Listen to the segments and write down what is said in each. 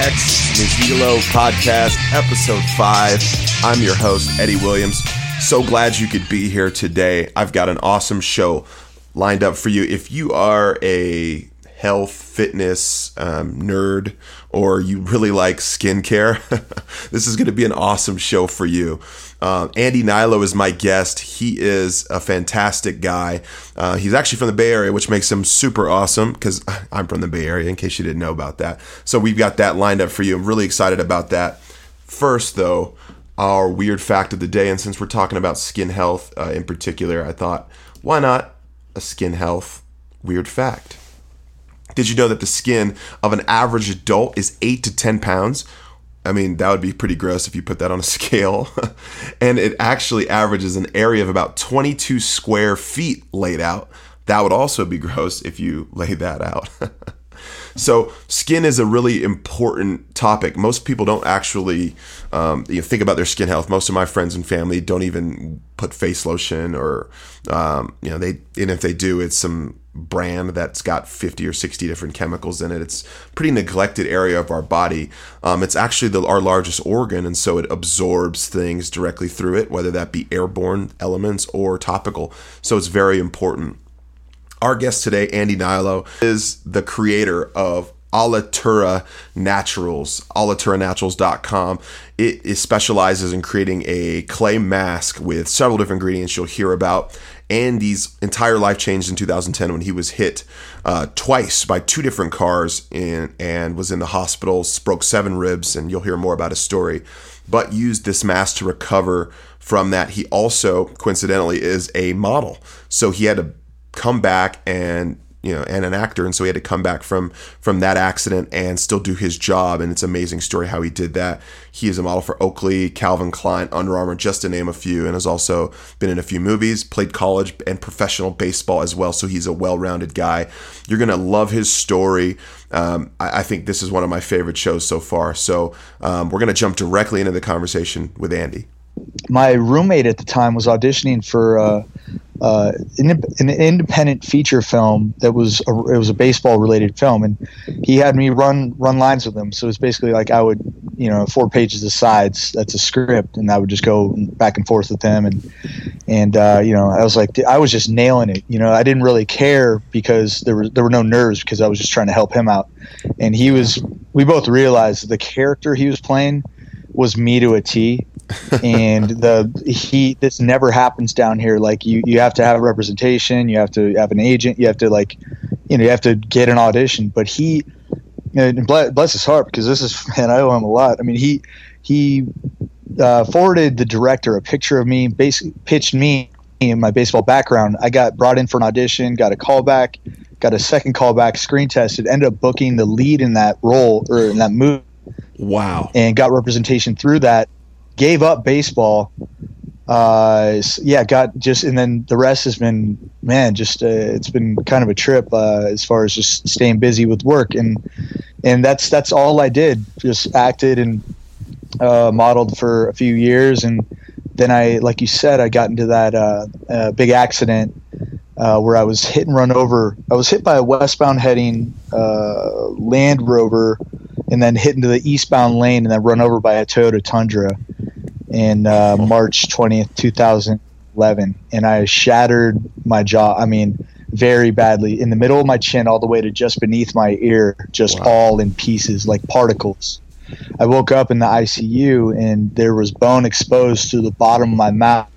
Ex Nihilo podcast, episode five. I'm your host, Eddie Williams. So glad you could be here today. I've got an awesome show lined up for you. If you are a health, fitness um, nerd, or you really like skincare, this is going to be an awesome show for you. Uh, Andy Hnilo is my guest. He is a fantastic guy. Uh, he's actually from the Bay Area, which makes him super awesome because I'm from the Bay Area, in case you didn't know about that. So we've got that lined up for you. I'm really excited about that. First, though, our weird fact of the day. And since we're talking about skin health uh, in particular, I thought, why not a skin health weird fact? Did you know that the skin of an average adult is 8 to 10 pounds? I mean, that would be pretty gross if you put that on a scale. and it actually averages an area of about 22 square feet laid out. That would also be gross if you lay that out. so, skin is a really important topic. Most people don't actually um, you know, think about their skin health. Most of my friends and family don't even put face lotion, or um, you know, they and if they do, it's some brand that's got 50 or 60 different chemicals in it. It's pretty neglected area of our body. Um, it's actually the, our largest organ, and so it absorbs things directly through it, whether that be airborne elements or topical. So it's very important. Our guest today, Andy Hnilo, is the creator of Alitura Naturals, alituraNaturals.com. It, it specializes in creating a clay mask with several different ingredients you'll hear about Andy's entire life changed in 2010 when he was hit uh, twice by two different cars in, and was in the hospital, broke seven ribs, and you'll hear more about his story. But used this mask to recover from that. He also, coincidentally, is a model. So he had to come back and you know, and an actor, and so he had to come back from from that accident and still do his job. And it's an amazing story how he did that. He is a model for Oakley, Calvin Klein, Under Armour, just to name a few, and has also been in a few movies, played college and professional baseball as well. So he's a well-rounded guy. You're gonna love his story. Um, I, I, think this is one of my favorite shows so far. So um, we're gonna jump directly into the conversation with Andy my roommate at the time was auditioning for uh, uh, an, independent feature film that was a, it was a baseball related film, and he had me run run lines with him. So it's basically like I would, you know, four pages of sides. That's a script, and I would just go back and forth with him, and and uh, you know, I was like, I was just nailing it. You know, I didn't really care because there were there were no nerves because I was just trying to help him out, and he was. We both realized the character he was playing was me to a T and the he this never happens down here. Like you you have to have a representation. You have to have an agent. You have to like you know you have to get an audition. But he and bless his heart because this is man i owe him a lot. I mean he he uh, forwarded the director a picture of me basically pitched me in my baseball background. I got brought in for an audition got a callback got a second callback screen tested ended up booking the lead in that role or in that movie. Wow. And got representation through that gave up baseball. Uh, yeah, got just, and then the rest has been, man, just, uh, it's been kind of a trip, uh, as far as just staying busy with work. And, and that's, that's all I did. Just acted and, uh, modeled for a few years. And then I, like you said, I got into that, uh, uh big accident, where I was hit and run over. I was hit by a westbound heading, Land Rover and then hit into the eastbound lane and then run over by a Toyota Tundra in uh, March 20th, 2011. And I shattered my jaw. I mean, very badly in the middle of my chin, all the way to just beneath my ear, just wow. all in pieces, like particles. I woke up in the ICU and there was bone exposed to the bottom of my mouth.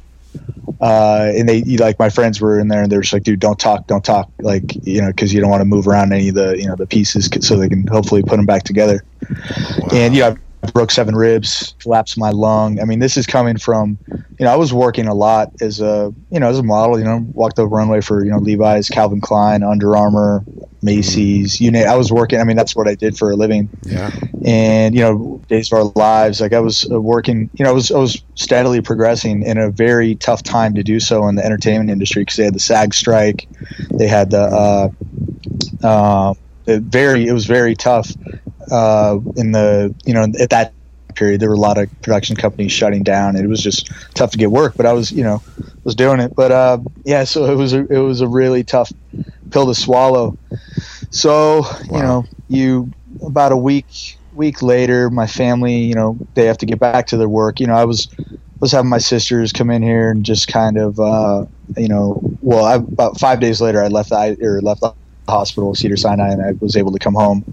Uh, and they like my friends were in there and they're just like, dude, don't talk, don't talk, like you know, because you don't want to move around any of the you know the pieces so they can hopefully put them back together. Wow. And you know, broke seven ribs, collapsed my lung. I mean, this is coming from, you know, I was working a lot as a, you know, as a model. You know, walked the runway for you know Levi's, Calvin Klein, Under Armour, Macy's. You know, I was working. I mean, that's what I did for a living. Yeah. And you know, Days of Our Lives. Like I was uh, working. You know, I was I was steadily progressing in a very tough time to do so in the entertainment industry because they had the SAG strike, they had the. Uh, uh, very it was very tough uh, in the you know at that period there were a lot of production companies shutting down it was just tough to get work but i was you know was doing it but uh, yeah so it was a, it was a really tough pill to swallow so wow. you know you about a week week later, my family, you know, they have to get back to their work. You know, I was was having my sisters come in here and just kind of, uh, you know, well, I, about five days later, I left the or left the hospital, Cedar Sinai, and I was able to come home.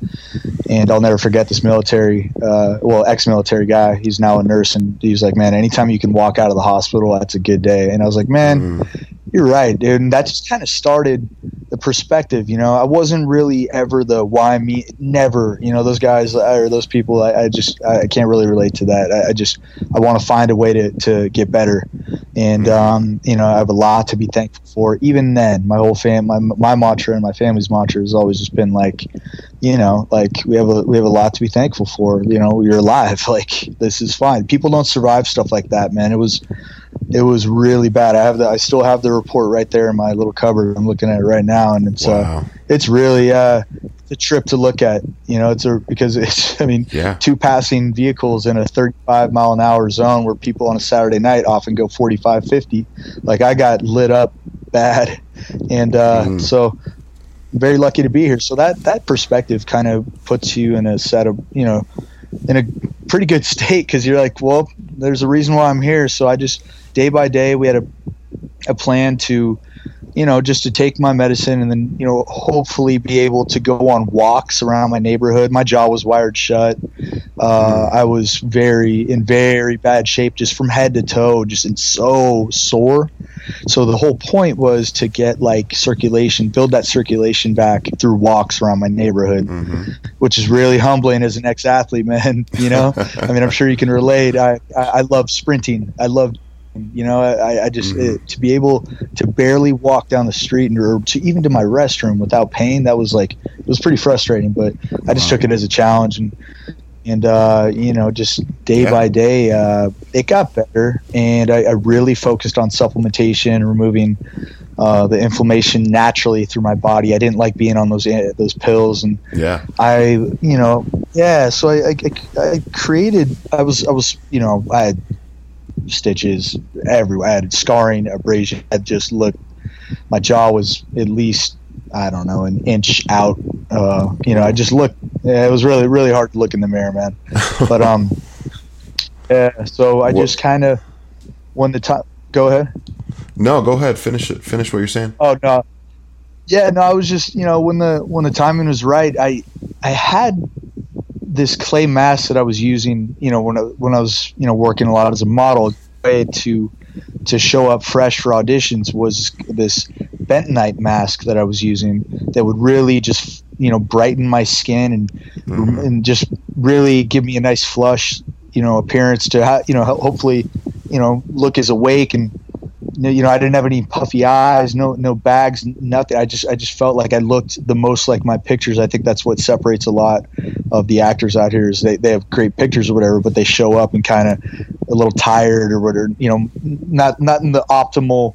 And I'll never forget this military, uh, well, ex-military guy. He's now a nurse, and he was like, "Man, anytime you can walk out of the hospital, that's a good day." And I was like, "Man, mm. you're right, dude." And that just kind of started the perspective. You know, I wasn't really ever the why me, never. You know, those guys or those people. I, I just I can't really relate to that. I, I just I want to find a way to to get better, and mm-hmm. um, you know, I have a lot to be thankful for. Even then, my whole fam, my my mantra and my family's mantra has always just been like, you know, like we have a we have a lot to be thankful for. You know, you're alive. Like this is fine. People don't survive stuff like that, man. It was it was really bad. I have the I still have the report right there in my little cupboard. I'm looking at it right now, and it's uh, wow. uh, it's really uh, a trip to look at. You know, it's a because it's I mean, yeah. two passing vehicles in a 35 mile an hour zone where people on a Saturday night often go 45, 50. Like I got lit up bad, and uh, mm. so very lucky to be here. So that that perspective kind of puts you in a set of you know in a pretty good state because you're like, well, there's a reason why I'm here. So I just day by day we had a a plan to you know just to take my medicine and then you know hopefully be able to go on walks around my neighborhood. My jaw was wired shut. Uh, i was very in very bad shape just from head to toe just in so sore so the whole point was to get like circulation build that circulation back through walks around my neighborhood mm-hmm. which is really humbling as an ex-athlete man you know i mean i'm sure you can relate i i, I love sprinting i love you know, I, I just mm-hmm. it, to be able to barely walk down the street and, or to even to my restroom without pain, that was like it was pretty frustrating. But I just took it as a challenge and and uh, you know, just day yeah. by day, uh, it got better. And I, I, really focused on supplementation, removing uh, the inflammation naturally through my body. I didn't like being on those uh, those pills, and yeah, I you know yeah. So I, I, I created. I was I was you know I had stitches everywhere. I had scarring, abrasion. I just looked. My jaw was at least I don't know an inch out. Uh, you know, I just looked. Yeah, it was really really hard to look in the mirror, man. But um, yeah. So I what? just kind of when the time. Go ahead. No, go ahead. Finish it. Finish what you're saying. Oh no. Yeah, no. I was just you know when the when the timing was right. I I had this clay mask that I was using, you know, when I, when I was, you know, working a lot as a model, way to to show up fresh for auditions was this bentonite mask that I was using that would really just, you know, brighten my skin and mm-hmm. and just really give me a nice flush, you know, appearance to, ha- you know, hopefully, you know, look as awake and you know, I didn't have any puffy eyes, no no bags, nothing. I just I just felt like I looked the most like my pictures. I think that's what separates a lot of the actors out here is they, they have great pictures or whatever, but they show up and kind of a little tired or whatever, you know, not not in the optimal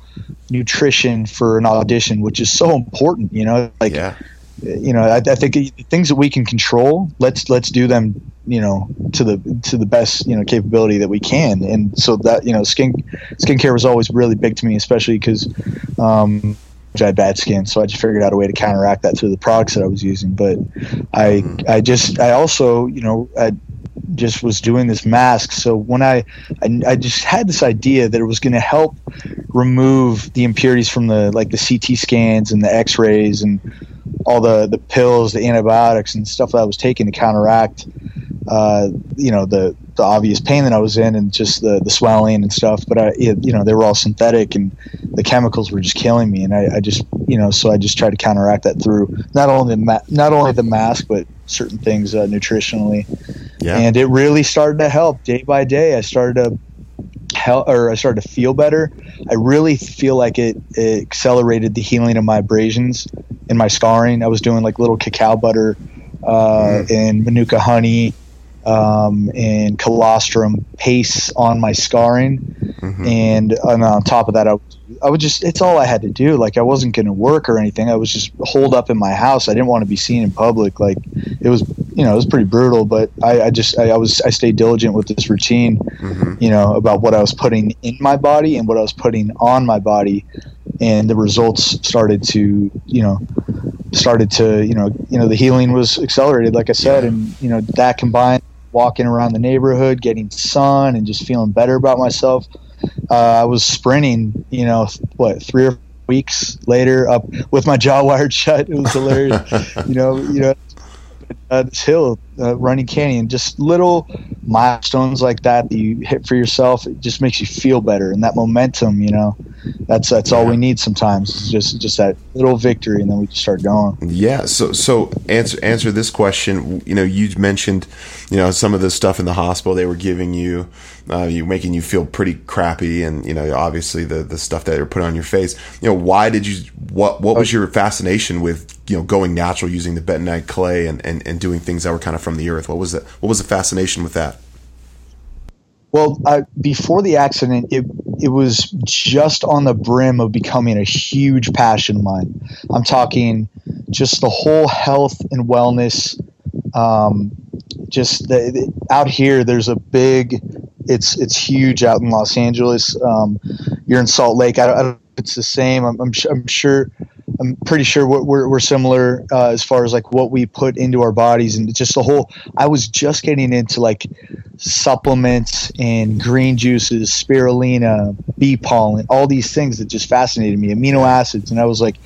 nutrition for an audition, which is so important, you know, like yeah. you know, I, I think things that we can control, let's let's do them you know to the to the best you know capability that we can and so that you know skin skincare was always really big to me especially because um I had bad skin, so I just figured out a way to counteract that through the products that I was using. But I, mm-hmm. I just, I also, you know, I just was doing this mask. So when I, I, I just had this idea that it was going to help remove the impurities from the like the CT scans and the X-rays and all the the pills, the antibiotics and stuff that I was taking to counteract uh, you know the the obvious pain that I was in and just the the swelling and stuff. But I, it, you know, they were all synthetic and the chemicals were just killing me. And I, I just, you know, so I just tried to counteract that through not only the ma- not only the mask but certain things uh, nutritionally. Yeah. And it really started to help day by day. I started to help, or I started to feel better. I really feel like it, it accelerated the healing of my abrasions and my scarring. I was doing like little cacao butter uh, mm. and manuka honey um, and colostrum paste on my scarring, mm-hmm. and, and, on top of that, I, I would just it's all I had to do. Like I wasn't going to work or anything. I was just holed up in my house. I didn't want to be seen in public. Like it was, you know, it was pretty brutal. But I, I just I, I, was I stayed diligent with this routine, mm-hmm. you know, about what I was putting in my body and what I was putting on my body, and the results started to you know started to you know you know the healing was accelerated like i said and you know that combined walking around the neighborhood getting sun and just feeling better about myself. Uh, i was sprinting you know what three or weeks later up with my jaw wired shut. It was hilarious. You know you know uh, this hill, uh, Runyon Canyon, just little milestones like that that you hit for yourself. It just makes you feel better, and that momentum, you know, that's that's all we need sometimes. It's just just that little victory, and then we just start going. Yeah. So so answer answer this question. You know, you mentioned, you know, some of the stuff in the hospital they were giving you, uh, you making you feel pretty crappy, and you know, obviously the the stuff that they were putting on your face. You know, why did you? What what was your fascination with you know going natural using the bentonite clay and, and and doing things that were kind of from the earth? What was the what was the fascination with that? Well, I, before the accident, it it was just on the brim of becoming a huge passion of mine. I'm talking just the whole health and wellness. Um, just the, the, out here, there's a big. It's it's huge out in Los Angeles. Um, you're in Salt Lake. I, I. It's the same. I'm, I'm, I'm sure I'm pretty sure we're, we're similar uh, as far as like what we put into our bodies and just the whole. I was just getting into like supplements and green juices, spirulina, bee pollen, all these things that just fascinated me, amino acids, and I was like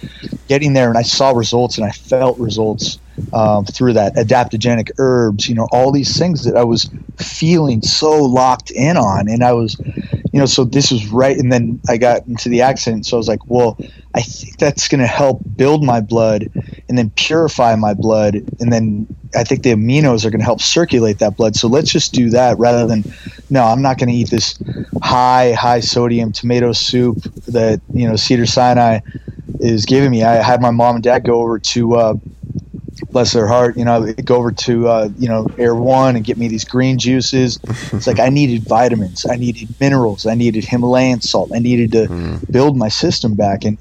getting there and I saw results and I felt results um, through that adaptogenic herbs, you know, all these things that I was feeling so locked in on, and I was you know, so this was right. And then I got into the accident. So I was like, well, I think that's going to help build my blood and then purify my blood. And then I think the aminos are going to help circulate that blood. So let's just do that rather than, no, I'm not going to eat this high, high sodium tomato soup that, you know, Cedar Sinai is giving me. I had my mom and dad go over to, uh, bless their heart, you know, go over to uh, you know Erewhon and get me these green juices. It's like I needed vitamins, I needed minerals, I needed Himalayan salt, I needed to mm. build my system back, and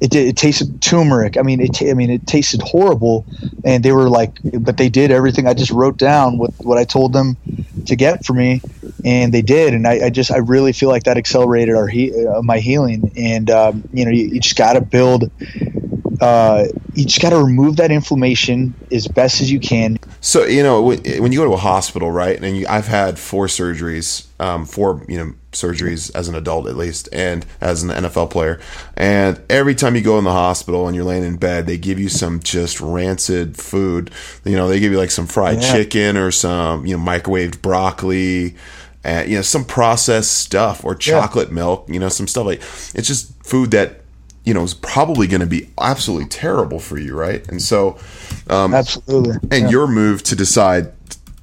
it it tasted turmeric. I mean, it I mean it tasted horrible, and they were like, but they did everything. I just wrote down what what I told them to get for me, and they did, and I, I just I really feel like that accelerated our he, uh, my healing, and um, you know you, you just got to build uh, you just got to remove that inflammation as best as you can. So you know when, you go to a hospital, right? And you, I've had four surgeries, um, four you know surgeries as an adult at least, and as an NFL player. And every time you go in the hospital and you're laying in bed, they give you some just rancid food. You know, they give you like some fried yeah. chicken or some you know microwaved broccoli. And, you know some processed stuff or chocolate yeah. milk you know some stuff like it's just food that you know is probably going to be absolutely terrible for you, right? And so, um, absolutely, and yeah. your move to decide,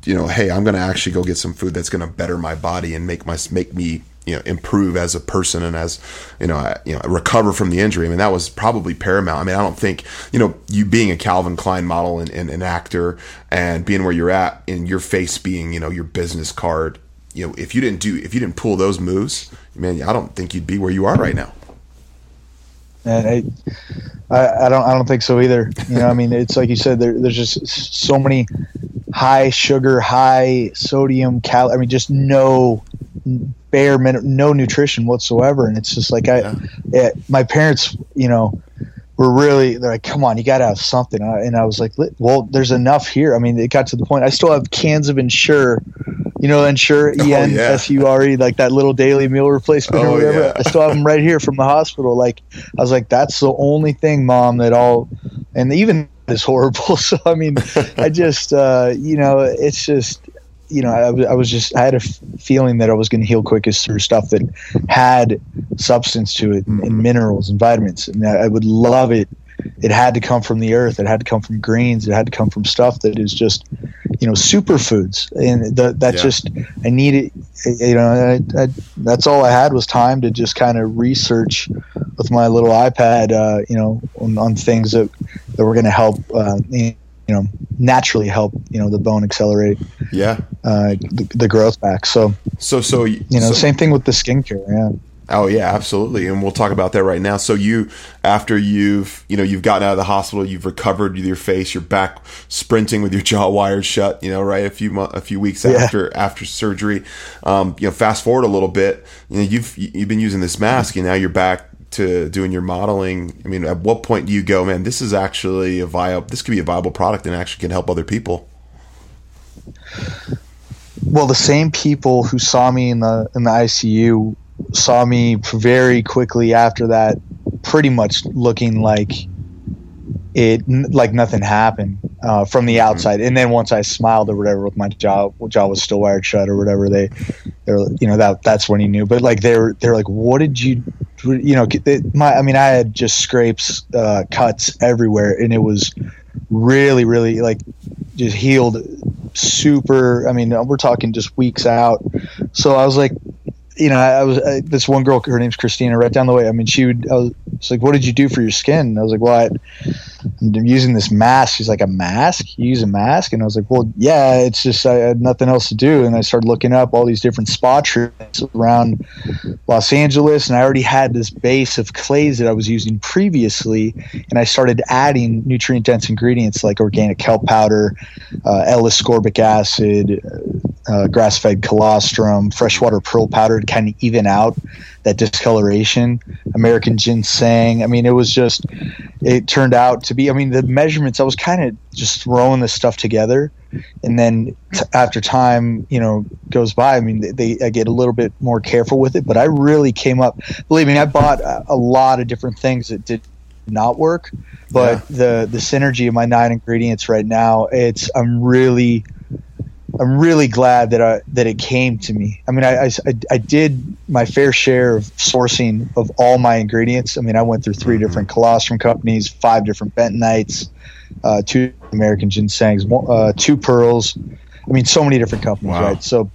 you know, hey, I'm going to actually go get some food that's going to better my body and make my make me you know improve as a person and as you know I, you know recover from the injury. I mean that was probably paramount. I mean I don't think you know you being a Calvin Klein model and, and an actor and being where you're at and your face being you know your business card. You know if you didn't do if you didn't pull those moves, man, I don't think you'd be where you are right now and I, I, I, don't I don't think so either. You know, I mean, it's like you said, there, there's just so many high sugar, high sodium, cal. I mean, just no bare no nutrition whatsoever, and it's just like I, yeah. it, my parents, you know, were really they're like, come on, you got to have something, and I was like, well, there's enough here. I mean, it got to the point. I still have cans of Ensure you know, Ensure E N S U R E, like that little daily meal replacement oh, or whatever. Yeah. I still have them right here from the hospital. Like I was like, that's the only thing, mom, that all, and even is horrible. So I mean, I just, uh, you know, it's just, you know, I, I was just, I had a f- feeling that I was going to heal quickest through stuff that had substance to it and, and mm-hmm. minerals and vitamins, and I, I would love it it had to come from the earth. It had to come from greens. It had to come from stuff that is just, you know, superfoods. And the, that yeah. just, I needed, you know, I, I, that's all I had was time to just kind of research with my little iPad, uh, you know, on, on, things that, that were going to help, uh, you know, naturally help, you know, the bone accelerate. Yeah. Uh, the, the growth back. So, so, so, you know, so, same thing with the skincare. Yeah. Oh yeah, absolutely, and we'll talk about that right now. So you, after you've you know you've gotten out of the hospital, you've recovered your face, you're back sprinting with your jaw wired shut. You know, right a few a few weeks yeah. after after surgery. Um, you know, fast forward a little bit, you know you've you've been using this mask, and now you're back to doing your modeling? I mean, at what point do you go, man? This is actually a viable. This could be a viable product and actually can help other people. Well, the same people who saw me in the in the ICU saw me very quickly after that, pretty much looking like it like nothing happened uh, from the mm-hmm. outside. And then once I smiled or whatever with my jaw, jaw was still wired shut or whatever, they, they're you know that that's when he knew. But like they're they're like, what did you, you know, they, my I mean I had just scrapes, uh, cuts everywhere, and it was really really like just healed super. I mean we're talking just weeks out. So I was like, you know, I was uh, this one girl. Her name's Christina. Right down the way. I mean, she would. I was, was like, "What did you do for your skin?" And I was like, "Well, I, I'm using this mask." She's like, "A mask? You use a mask?" And I was like, "Well, yeah. It's just I had nothing else to do." And I started looking up all these different spa treatments around Los Angeles, and I already had this base of clays that I was using previously, and I started adding nutrient dense ingredients like organic kelp powder, uh, L-ascorbic acid, uh, grass fed colostrum, freshwater pearl powder to kind of even out that discoloration, American ginseng. I mean, it was just, it turned out to be, I mean, the measurements, I was kind of just throwing this stuff together. And then t- after time, you know, goes by, I mean, they, they, I get a little bit more careful with it, but I really came up, believe me, I bought a, a lot of different things that did not work, but yeah. the, the synergy of my nine ingredients right now, it's, I'm really, I'm really glad that I that it came to me. I mean, I, I, I did my fair share of sourcing of all my ingredients. I mean, I went through 3 mm-hmm. different colostrum companies, five different bentonites, uh, two American ginsengs, uh, two pearls. I mean, so many different companies, wow. right? So,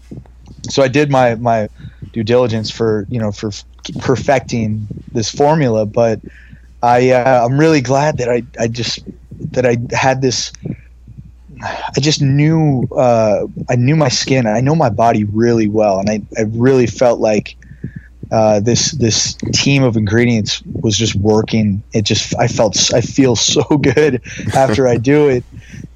so I did my my due diligence for you know for perfecting this formula, but I uh, I'm really glad that I I just that I had this I just knew uh, I knew my skin. I know my body really well, and I, I really felt like uh, this this team of ingredients was just working. It just I felt I feel so good after I do it,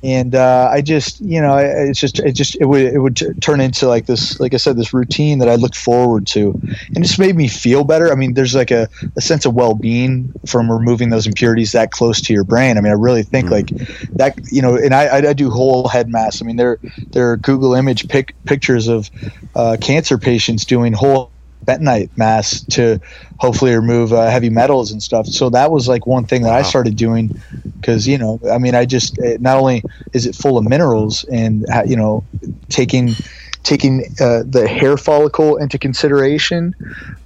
and uh, I just you know it's just it just it would it would t- turn into like this like I said this routine that I looked forward to, and it just made me feel better. I mean, there's like a, a sense of well being from removing those impurities that close to your brain. I mean, I really think mm-hmm. like that you know, and I, I do whole head mass. I mean, there there are Google image pic- pictures of uh, cancer patients doing whole bentonite mass to hopefully remove uh, heavy metals and stuff. So that was like one thing that wow. I started doing because you know, I mean, I just not only is it full of minerals and you know, taking taking uh, the hair follicle into consideration,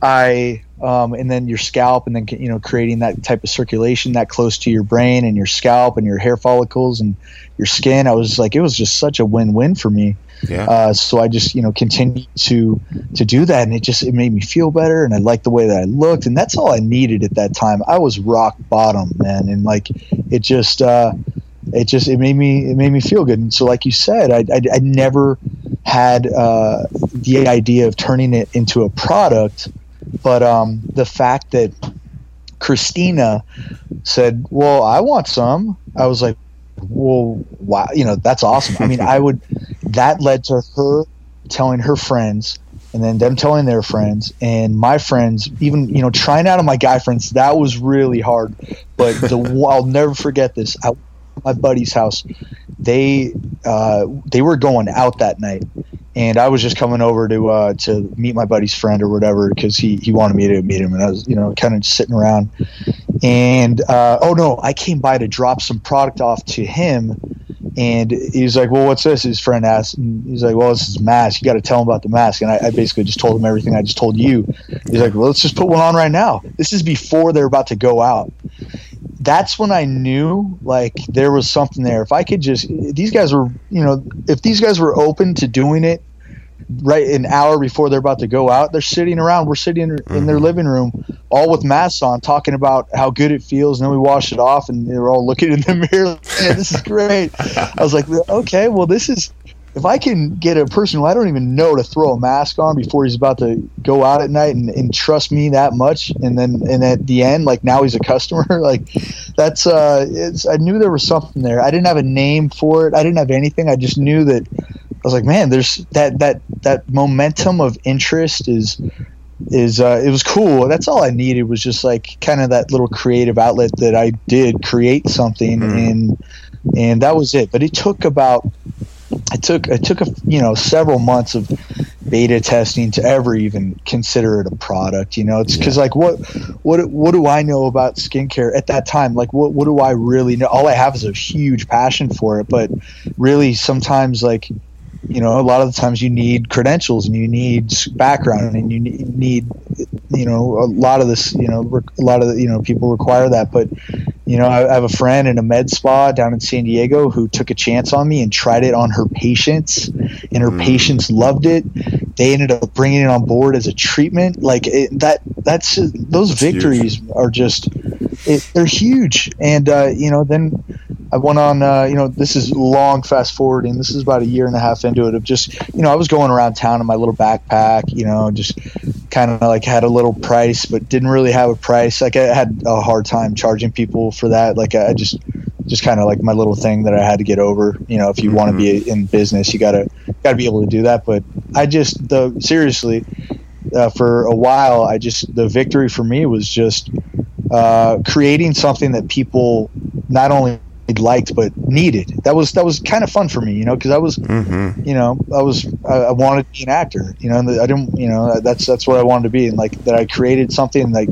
I um, and then your scalp, and then you know, creating that type of circulation that close to your brain and your scalp and your hair follicles and your skin. I was like, it was just such a win-win for me. Yeah. Uh, so I just you know continued to to do that, and it just it made me feel better, and I liked the way that I looked, and that's all I needed at that time. I was rock bottom, man, and like it just uh, it just it made me it made me feel good. And so, like you said, I I, I never had uh, the idea of turning it into a product, but um, the fact that Christina said, "Well, I want some," I was like, well, wow, you know, that's awesome. I mean, I would, that led to her telling her friends and then them telling their friends and my friends, even, you know, trying out on my guy friends. That was really hard. But the, I'll never forget this. I, my buddy's house, they, uh, they were going out that night and I was just coming over to uh, to meet my buddy's friend or whatever because he he wanted me to meet him, and I was you know kind of sitting around. And uh, oh no, I came by to drop some product off to him, and he's like, "Well, what's this?" His friend asked, and he's like, "Well, this is mask. You got to tell him about the mask." And I, I, basically just told him everything I just told you. He's like, "Well, let's just put one on right now." This is before they're about to go out that's when I knew like there was something there. If I could just, these guys were, you know, if these guys were open to doing it right an hour before they're about to go out, they're sitting around. We're sitting in, in their mm-hmm. living room, all with masks on, talking about how good it feels. And then we wash it off, and they're all looking in the mirror. Like, this is great. I was like, okay, well, this is if I can get a person who I don't even know to throw a mask on before he's about to go out at night and, and trust me that much, and then and at the end, like now he's a customer, like that's uh, it's, I knew there was something there. I didn't have a name for it. I didn't have anything. I just knew that I was like, man, there's that that that momentum of interest is is uh, it was cool. That's all I needed was just like kind of that little creative outlet that I did create something mm. and and that was it. But it took about it took it took a you know several months of beta testing to ever even consider it a product. You know, it's because yeah. like what what what do I know about skincare at that time? Like what what do I really know? All I have is a huge passion for it, but really sometimes like you know, a lot of the times you need credentials and you need background and you need, you know, a lot of this, you know, a lot of the, you know, people require that. But, you know, I, I have a friend in a med spa down in San Diego who took a chance on me and tried it on her patients, and her mm. patients loved it. They ended up bringing it on board as a treatment. Like it, that, that's those that's victories huge. are just, it, they're huge. And, uh, you know, then, I went on, uh, you know, this is long fast forwarding. This is about a year and a half into it of just, you know, I was going around town in my little backpack, you know, just kind of like had a little price, but didn't really have a price. Like I had a hard time charging people for that. Like I just, just kind of like my little thing that I had to get over. You know, if you mm-hmm. want to be in business, you gotta gotta be able to do that. But I just the seriously, uh, for a while, I just the victory for me was just uh, creating something that people not only liked but needed. That was that was kind of fun for me, you know, because I was, mm-hmm. you know, I was I, I, wanted to be an actor, you know, and I didn't, you know, that's that's what I wanted to be, and like that I created something like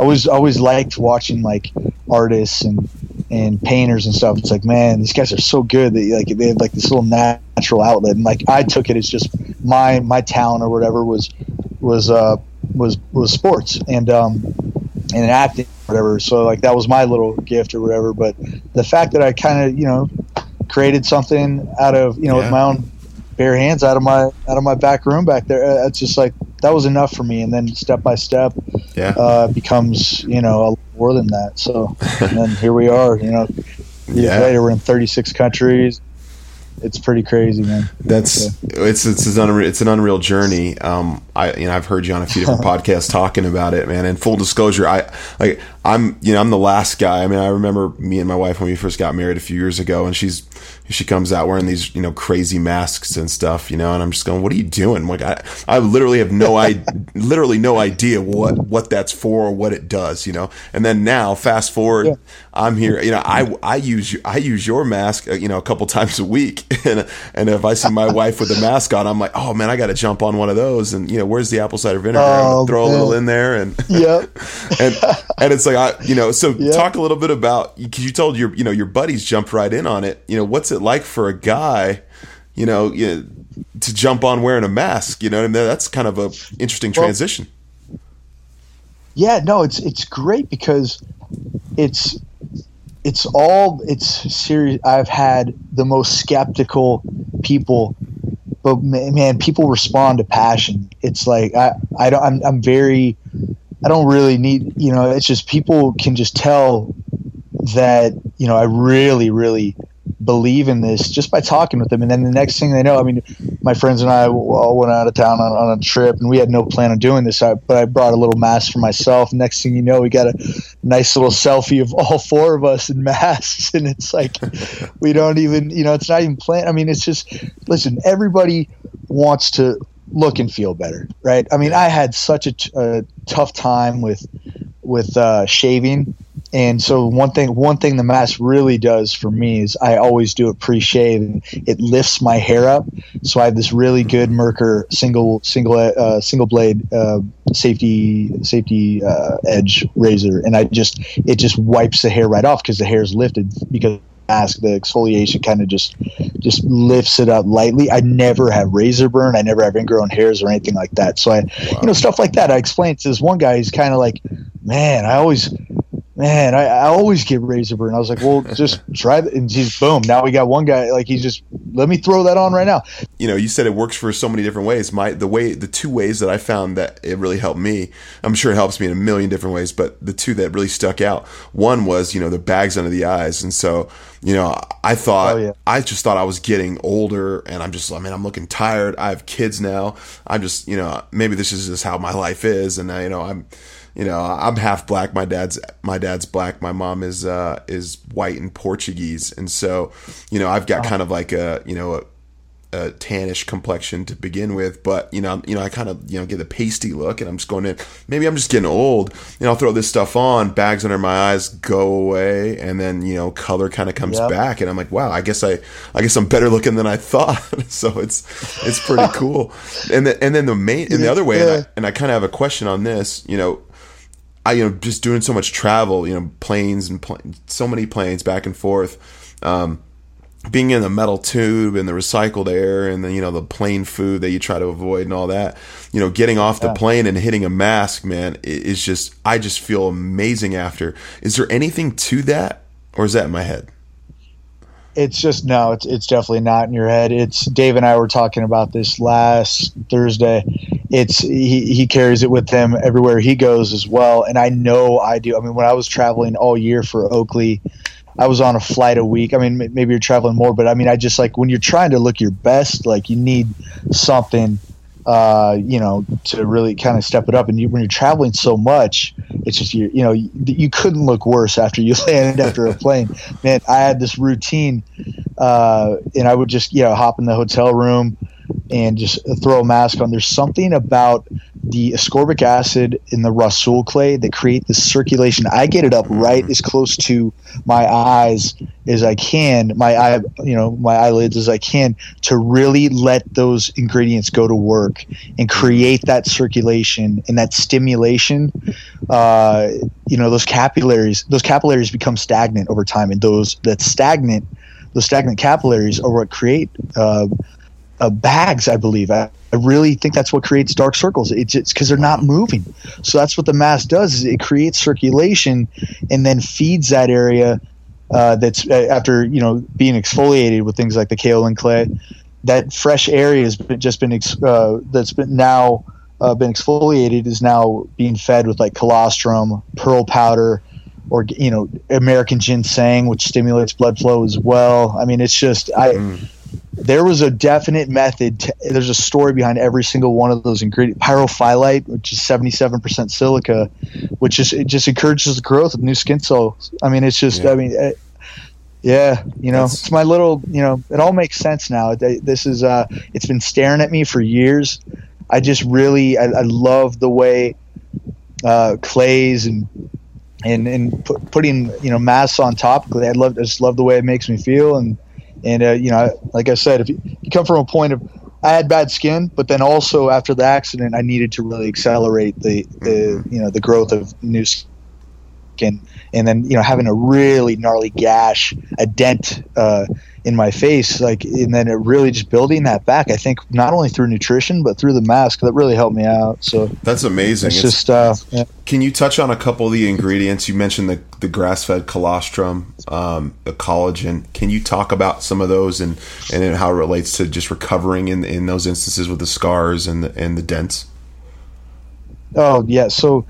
I was always liked watching like artists and and painters and stuff. It's like, man, these guys are so good that like they have like this little natural outlet, and like I took it as just my my talent or whatever was was uh was was sports and um and acting whatever. So like that was my little gift or whatever. But the fact that I kind of you know created something out of you know yeah. with my own bare hands out of my out of my back room back there, uh, it's just like that was enough for me. And then step by step, yeah, uh, becomes you know a lot more than that. So and then here we are. You know, yeah. later we're in 36 countries it's pretty crazy, man. That's it's it's an unreal, it's an unreal journey. Um, I you know I've heard you on a few different podcasts talking about it, man. And full disclosure, I like I'm you know I'm the last guy. I mean, I remember me and my wife when we first got married a few years ago, and she's she comes out wearing these you know crazy masks and stuff, you know, and I'm just going, what are you doing? Like I I literally have no I literally no idea what what that's for or what it does, you know. And then now, fast forward, yeah. I'm here, you know, I I use I use your mask, uh, you know, a couple times a week, and and if I see my wife with a mask on, I'm like, oh man, I got to jump on one of those, and you know, where's the apple cider vinegar? Oh, throw man. a little in there, and yeah, and and it's like I, you know, so yep. talk a little bit about because you told your you know your buddies jumped right in on it. You know, what's it like for a guy, you know, you know to jump on wearing a mask? You know, and that's kind of a interesting transition. Well, yeah, no, it's it's great because it's it's all it's serious. I've had the most skeptical people, but man, people respond to passion. It's like I I don't I'm I'm very I don't really need you know. It's just people can just tell that you know I really really believe in this just by talking with them. And then the next thing they know, I mean, my friends and I all went out of town on, on a trip and we had no plan on doing this. I, but I brought a little mask for myself. Next thing you know, we got a nice little selfie of all four of us in masks. And it's like, we don't even, you know, it's not even planned. I mean, it's just, listen, everybody wants to look and feel better, right? I mean, I had such a, t- a tough time with, with uh, shaving and so one thing, one thing the mask really does for me is I always do it pre-shave, and it lifts my hair up. So I have this really good Merkur single single uh, single blade uh, safety safety uh, edge razor, and I just it just wipes the hair right off because the hair is lifted because mask the exfoliation kind of just just lifts it up lightly. I never have razor burn. I never have ingrown hairs or anything like that. So i wow. you know stuff like that. I explained to this one guy. He's kind of like man i always man, I, I always get razor burn. I was like, well, just try it. And he's boom. Now we got one guy, like, he's just, let me throw that on right now. You know, you said it works for so many different ways. My, the way, the two ways that I found that it really helped me, I'm sure it helps me in a million different ways, but the two that really stuck out, one was, you know, the bags under the eyes. And so, you know, I thought, oh, yeah. I just thought I was getting older and I'm just, I mean, I'm looking tired. I have kids now. I'm just, you know, maybe this is just how my life is. And I, you know, I'm, you know, I'm half black. My dad's my dad's black. My mom is uh, is white and Portuguese, and so you know, I've got kind of like a you know a, a tannish complexion to begin with, but you know, you know, I kind of you know get a pasty look, and I'm just going in. Maybe I'm just getting old, and I'll throw this stuff on, bags under my eyes go away, and then you know, color kind of comes yep. back, and I'm like, wow, I guess I, I guess I'm better looking than I thought. so it's, it's pretty cool. And then, and then the main, in the other way, and I, and I kind of have a question on this. You know, I you know just doing so much travel, you know, planes and pl- so many planes back and forth. Um, being in the metal tube and the recycled air and the you know the plane food that you try to avoid and all that you know getting off the yeah. plane and hitting a mask man is just i just feel amazing after is there anything to that or is that in my head it's just no it's it's definitely not in your head it's dave and i were talking about this last thursday it's he, he carries it with him everywhere he goes as well and i know i do i mean when i was traveling all year for oakley I was on a flight a week. I mean, maybe you're traveling more, but I mean, I just like when you're trying to look your best, like you need something, uh, you know, to really kind of step it up. And you, when you're traveling so much, it's just you, you know, you, you couldn't look worse after you landed after a plane. Man, I had this routine, uh, and I would just you know hop in the hotel room and just throw a mask on. There's something about the ascorbic acid in the rhassoul clay that create the circulation. I get it up right as close to my eyes as I can, my eye, you know, my eyelids as I can, to really let those ingredients go to work and create that circulation and that stimulation. Uh, you know, those capillaries, those capillaries become stagnant over time, and those that stagnant, those stagnant capillaries are what create. Uh, uh, bags, I believe. I, I, really think that's what creates dark circles. It's because they're not moving. So that's what the mask does. Is it creates circulation and then feeds that area uh, that's uh, after you know being exfoliated with things like the kaolin clay. That fresh area has been, just been ex- uh, that's been now uh, been exfoliated is now being fed with like colostrum, pearl powder, or you know American ginseng, which stimulates blood flow as well. I mean, it's just I. Mm there was a definite method. To, there's a story behind every single one of those ingredients. Pyrophyllite, which is 77% silica, which is it just encourages the growth of new skin cells. I mean, it's just, yeah. I mean, it, yeah, you know, That's, it's my little, you know, it all makes sense now. This is, uh, it's been staring at me for years. I just really, I, I love the way uh, clays and and and put, putting you know masks on top. I love, I just love the way it makes me feel and and uh, you know, like I said, if you, you come from a point of I had bad skin, but then also after the accident, I needed to really accelerate the, the you know the growth of new skin, and then you know having a really gnarly gash, a dent uh, in my face like and then it really just building that back i think not only through nutrition but through the mask that really helped me out. So that's amazing. it's, it's just uh, yeah. can you touch on a couple of the ingredients? You mentioned the, the grass-fed colostrum um, the collagen. Can you talk about some of those and and how it relates to just recovering in in those instances with the scars and the, and the dents Oh yeah, so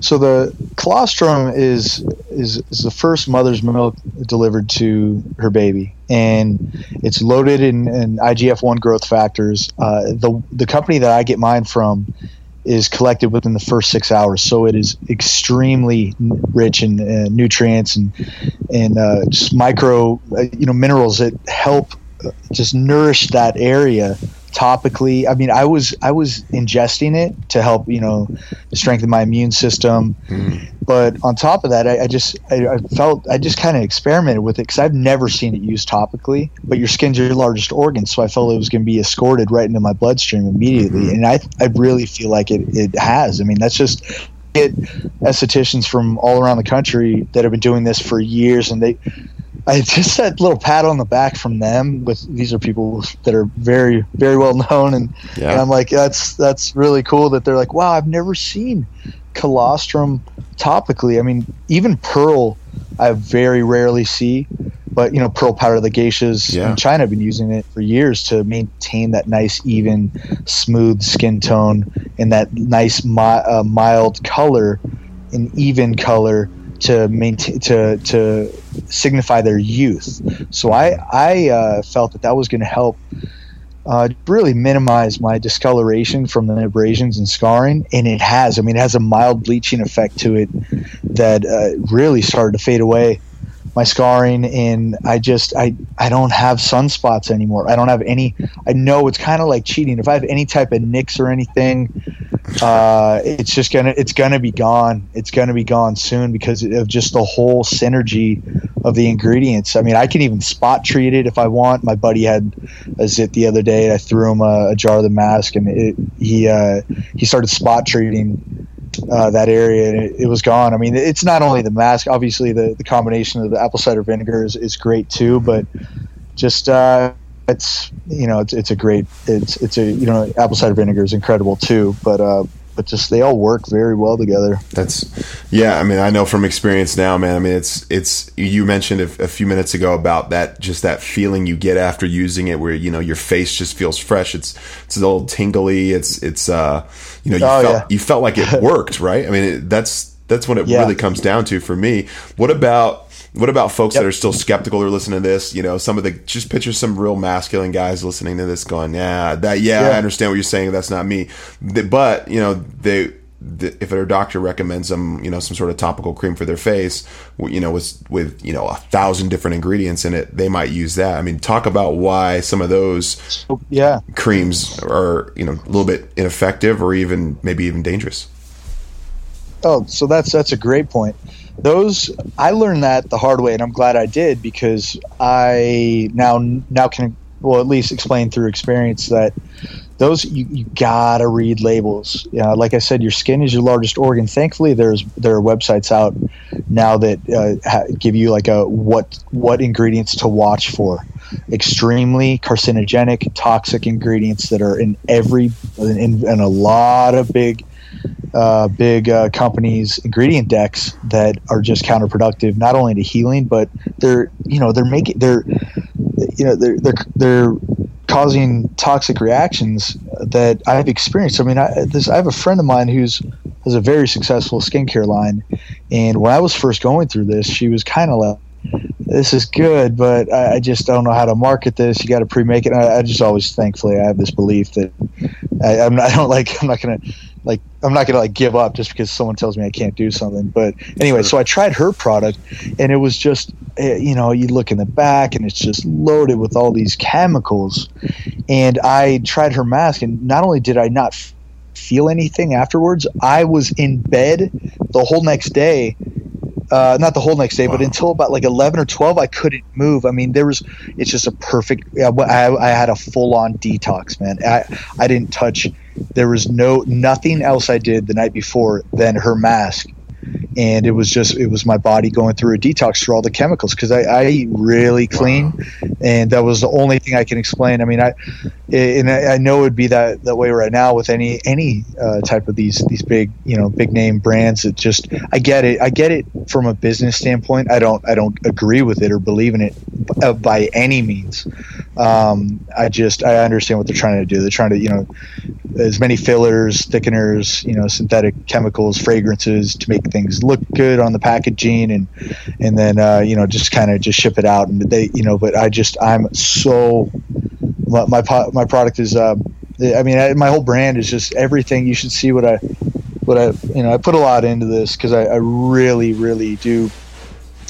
so the colostrum is is is the first mother's milk delivered to her baby, and it's loaded in, in IGF one growth factors. Uh, the the company that I get mine from is collected within the first six hours, so it is extremely rich in uh, nutrients and and uh, just micro uh, you know minerals that help uh, just nourish that area topically. I mean, I was I was ingesting it to help you know strengthen my immune system, mm. but on top of that, I, I just I, I, felt I just kind of experimented with it because I've never seen it used topically. But your skin's your largest organ, so I felt it was going to be escorted right into my bloodstream immediately, mm-hmm. and I I really feel like it it has. I mean, that's just get estheticians from all around the country that have been doing this for years, and they I just that little pat on the back from them. With these are people that are very very well known, and, yeah. and I'm like, that's that's really cool that they're like, wow, I've never seen colostrum topically. I mean, even pearl, I very rarely see, but you know, pearl powder, the geishas yeah. in China have been using it for years to maintain that nice, even, smooth skin tone and that nice, mi- uh, mild color, an even color to maintain to to signify their youth. So I I uh, felt that that was going to help uh, really minimize my discoloration from the abrasions and scarring, and it has. I mean, it has a mild bleaching effect to it that uh, really started to fade away my scarring and I just I I don't have sunspots anymore. I don't have any I know it's kind of like cheating. If I have any type of nicks or anything, uh, it's just gonna it's gonna be gone. It's gonna be gone soon because of just the whole synergy of the ingredients. I mean, I can even spot treat it if I want. My buddy had a zit the other day. I threw him a, a jar of the mask, and it, he uh, he started spot treating uh, that area, and it, it, was gone. I mean, it's not only the mask. Obviously, the, the combination of the apple cider vinegar is, is great too, but just uh, it's you know it's, it's a great it's it's a you know apple cider vinegar is incredible too, but uh, but just they all work very well together. That's yeah. I mean, I know from experience now, man. I mean, it's it's you mentioned a, a, few minutes ago about that just that feeling you get after using it, where you know your face just feels fresh. It's it's a little tingly. It's it's uh you know you oh, felt yeah. you felt like it worked, right? I mean, it, that's that's what it yeah. really comes down to for me. What about what about folks yep. that are still skeptical or listening to this? You know, some of the just picture some real masculine guys listening to this, going, "Yeah, that, yeah, yeah. I understand what you're saying. That's not me." But you know, they if their doctor recommends them, you know, some sort of topical cream for their face, you know, with with you know a thousand different ingredients in it, they might use that. I mean, talk about why some of those oh, yeah creams are you know a little bit ineffective or even maybe even dangerous. Oh, so that's that's a great point those I learned that the hard way, and I'm glad I did because I now now can well at least explain through experience that those you, you gotta read labels. Yeah, like I said, your skin is your largest organ. Thankfully, there's there are websites out now that uh, ha- give you like a what what ingredients to watch for. Extremely carcinogenic, toxic ingredients that are in every in, in a lot of big uh, big uh, companies ingredient decks that are just counterproductive not only to healing but they're you know they're making they're you know they're they're they're causing toxic reactions that I've experienced. I mean, I, this, I have a friend of mine who's has a very successful skincare line, and when I was first going through this, she was kind of like, "This is good, but I, I, just don't know how to market this. You got to pre-make it." I, I, just always, thankfully, I have this belief that I, I'm not, I don't like. I'm not gonna like I'm not gonna like give up just because someone tells me I can't do something. But anyway, so I tried her product, and it was just eh, you know you look in the back and it's just loaded with all these chemicals. And I tried her mask, and not only did I not feel anything afterwards, I was in bed the whole next day uh, not the whole next day, wow. but until about like 11 or 12, I couldn't move. I mean, there was, it's just a perfect, I, I had a full on detox, man. I, I didn't touch, there was no, nothing else I did the night before than her mask and it was just it was my body going through a detox through all the chemicals because I, I, eat really clean, wow. and that was the only thing I can explain. I mean, I and I, know it would be that that way right now with any any uh, type of these these big you know big name brands. It just I get it. I get it from a business standpoint. I don't I don't agree with it or believe in it uh, by any means. Um, I just I understand what they're trying to do. They're trying to you know as many fillers, thickeners, you know, synthetic chemicals, fragrances to make things look good on the packaging, and and then uh, you know just kind of just ship it out. And they, you know, but I just I'm so my my, my product is. Uh, I mean, I, my whole brand is just everything. You should see what I, what I, you know, I put a lot into this because I, I, really, really do,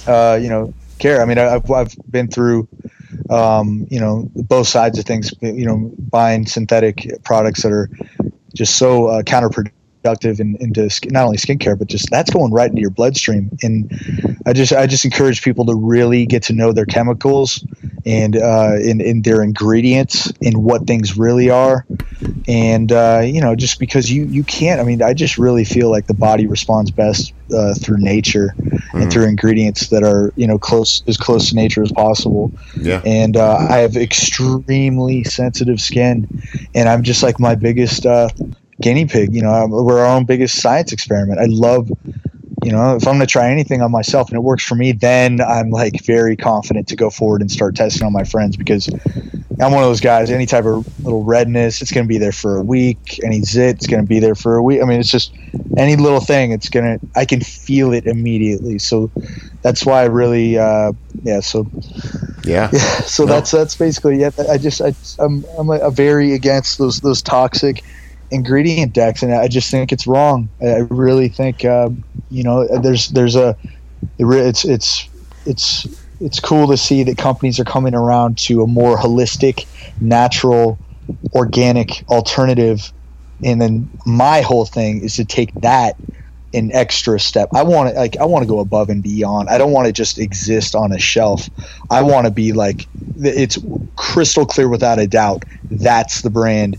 uh, you know, care. I mean, I, I've, I've been through, um, you know, both sides of things. You know, buying synthetic products that are just so uh, counterproductive productive in, into not only skincare but just that's going right into your bloodstream. And i just i just encourage people to really get to know their chemicals and uh, in, in their ingredients and what things really are. And uh, you know just because you you can't i mean i just really feel like the body responds best uh, through nature mm. and through ingredients that are you know close as close to nature as possible. Yeah. And uh, i have extremely sensitive skin and i'm just like my biggest uh, guinea pig. You know, we're our own biggest science experiment. I love, you know, if I'm going to try anything on myself and it works for me, then I'm like very confident to go forward and start testing on my friends because I'm one of those guys. Any type of little redness, it's going to be there for a week. Any zit, it's going to be there for a week. I mean, it's just any little thing. It's gonna. I can feel it immediately. So that's why I really, uh, yeah. So yeah, yeah. So no. that's that's basically yeah. I just I, I'm I'm a, a very against those those toxic ingredient decks, and I just think it's wrong. I really think uh, you know there's there's a it's it's it's it's cool to see that companies are coming around to a more holistic, natural, organic alternative. And then my whole thing is to take that an extra step. I want to like I want to go above and beyond. I don't want to just exist on a shelf. I want to be like it's crystal clear without a doubt. That's the brand.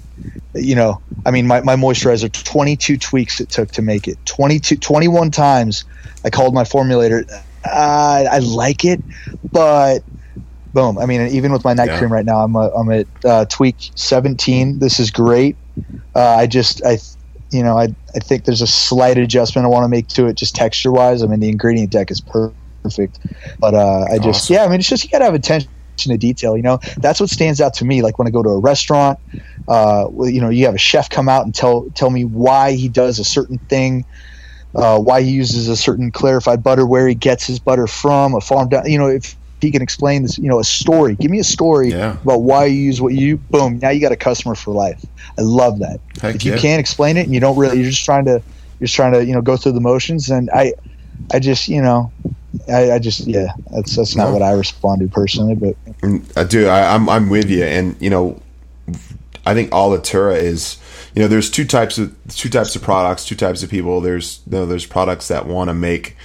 You know, I mean my, my moisturizer 22 tweaks it took to make it. 22 21 times I called my formulator uh, I like it, but boom. I mean, even with my night yeah. cream right now, I'm a, I'm at uh, tweak 17. This is great. Uh, I just I you know, I I think there's a slight adjustment I want to make to it, just texture wise. I mean, the ingredient deck is perfect, but uh, I just awesome. yeah, I mean, it's just you gotta have attention to detail. You know, that's what stands out to me. Like when I go to a restaurant, uh, you know, you have a chef come out and tell tell me why he does a certain thing. Uh, why he uses a certain clarified butter, where he gets his butter from, a farm down. You know, if he can explain this, you know, a story. Give me a story yeah. about why you use what you. Boom! Now you got a customer for life. I love that. Heck if you can't explain it and you don't really, you're just trying to, you're just trying to, you know, go through the motions. And I, I just, you know, I, I just, yeah, that's that's not no. what I respond to personally. But mm, I do. I, I'm I'm with you, and you know, I think all Alitura is you know there's two types of two types of products two types of people there's you know, there's products that want to make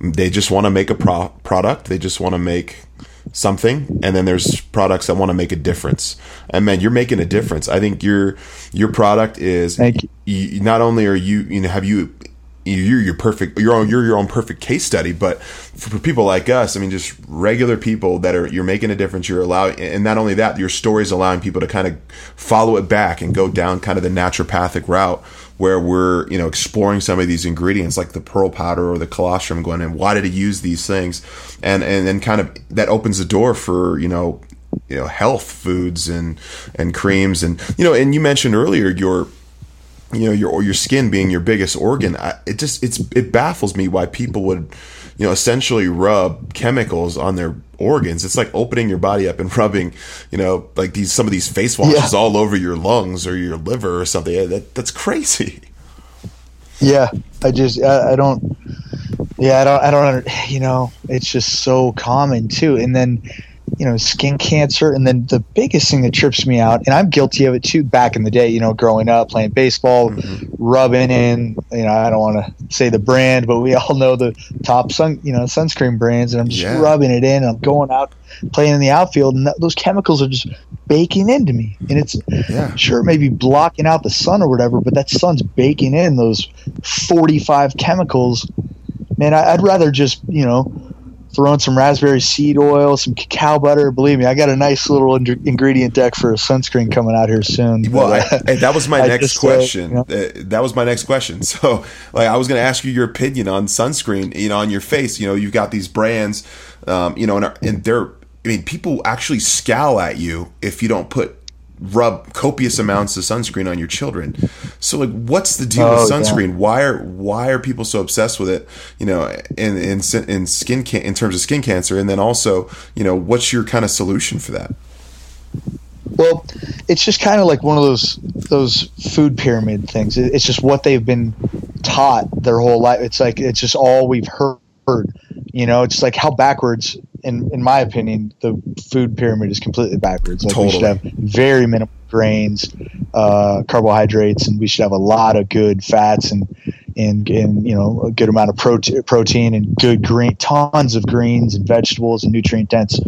they just want to make a pro- product they just want to make something and then there's products that want to make a difference and man you're making a difference i think your your product is you. You, not only are you you know have you you're your perfect you're you're your own perfect case study but for people like us i mean just regular people that are you're making a difference you're allowing and not only that your story is allowing people to kind of follow it back and go down kind of the naturopathic route where we're you know exploring some of these ingredients like the pearl powder or the colostrum going and why did he use these things? And and then kind of that opens the door for you know you know health foods and and creams and you know and you mentioned earlier your you know your or your skin being your biggest organ I, it just it's it baffles me why people would you know essentially rub chemicals on their organs. It's like opening your body up and rubbing you know like these some of these face washes yeah. all over your lungs or your liver or something. That, that's crazy. Yeah i just I, I don't yeah i don't i don't you know it's just so common too. And then you know, skin cancer. And then the biggest thing that trips me out, and I'm guilty of it too back in the day, you know, growing up, playing baseball, mm-hmm. rubbing in, you know, I don't want to say the brand, but we all know the top sun, you know, sunscreen brands. And I'm just yeah. rubbing it in. I'm going out playing in the outfield, and that, those chemicals are just baking into me. And it's yeah. sure, maybe blocking out the sun or whatever, but that sun's baking in those 45 chemicals. Man, I, I'd rather just, you know, throwing some raspberry seed oil, some cacao butter. Believe me, I got a nice little in- ingredient deck for a sunscreen coming out here soon. Well, but, uh, I, that was my next just, question. Uh, you know? that was my next question. So, like, I was going to ask you your opinion on sunscreen. You know, on your face. You know, you've got these brands. Um, you know, and, and they're. I mean, people actually scowl at you if you don't put rub copious amounts of sunscreen on your children. So like what's the deal oh, with sunscreen? Yeah. Why are why are people so obsessed with it, you know, in in in skin can- in terms of skin cancer and then also, you know, what's your kind of solution for that? Well, it's just kind of like one of those those food pyramid things. It's just what they've been taught their whole life. It's like it's just all we've heard. You know, it's like how backwards in in my opinion, the food pyramid is completely backwards. Like totally. we should have very minimal grains, uh, carbohydrates, and we should have a lot of good fats and and, and you know a good amount of protein, protein and good green, tons of greens and vegetables and nutrient dense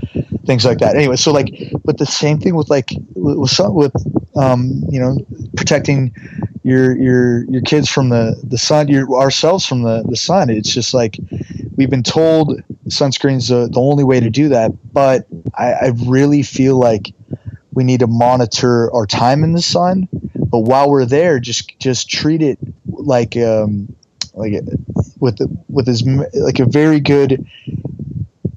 things like that. Anyway, so like, but the same thing with like with with, with um, you know protecting your your your kids from the the sun, your ourselves from the the sun. It's just like we've been told sunscreen's the, the only way to do that, but I, I really feel like we need to monitor our time in the sun. But while we're there, just just treat it like um, like with with as like a very good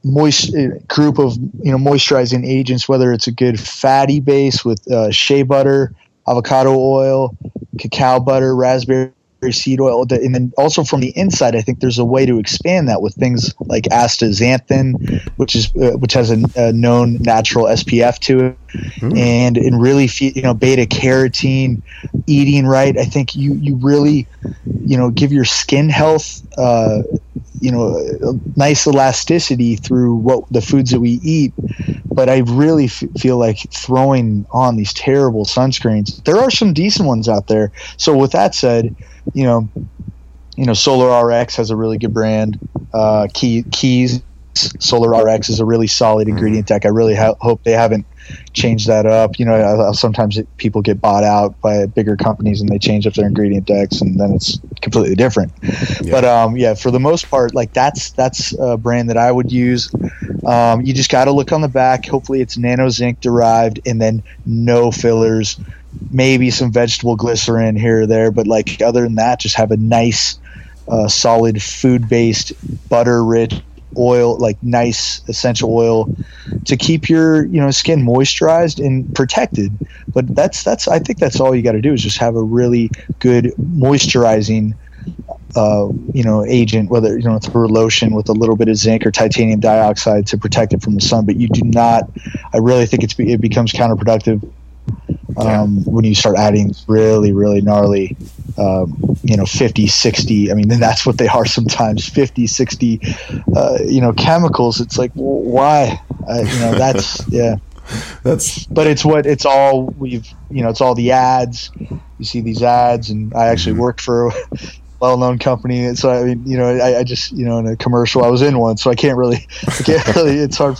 moist uh, group of you know moisturizing agents, whether it's a good fatty base with uh, shea butter, avocado oil, cacao butter, raspberry seed oil, and then also from the inside, I think there's a way to expand that with things like astaxanthin, which is uh, which has a, a, known natural SPF to it, mm. and and really you know beta carotene, eating right. I think you you really you know give your skin health. Uh, you know nice elasticity through what the foods that we eat but i really f- feel like throwing on these terrible sunscreens there are some decent ones out there so with that said you know you know solar rx has a really good brand uh, Key, keys solar rx is a really solid ingredient deck i really ha- hope they haven't changed that up. You know, sometimes it, people get bought out by bigger companies and they change up their ingredient decks, and then it's completely different. Yeah. But um, yeah, for the most part, like that's that's a brand that I would use. Um, you just got to look on the back. Hopefully, it's nano zinc derived, and then no fillers. Maybe some vegetable glycerin here or there, but like other than that, just have a nice, uh, solid food based, butter rich oil, like nice essential oil, to keep your you know skin moisturized and protected. But that's that's I think that's all you got to do is just have a really good moisturizing. Uh, you know, agent, whether you know through a lotion with a little bit of zinc or titanium dioxide to protect it from the sun, but you do not. I really think it's it becomes counterproductive um, yeah. when you start adding really really gnarly um, you know 50 60 i mean then that's what they are sometimes 50 60 uh, you know chemicals it's like why uh, you know that's yeah that's but it's what it's all we've you know it's all the ads you see these ads and i actually mm-hmm. worked for a well-known company so i mean you know I, I, just you know in a commercial i was in one so i can't really i can't really it's hard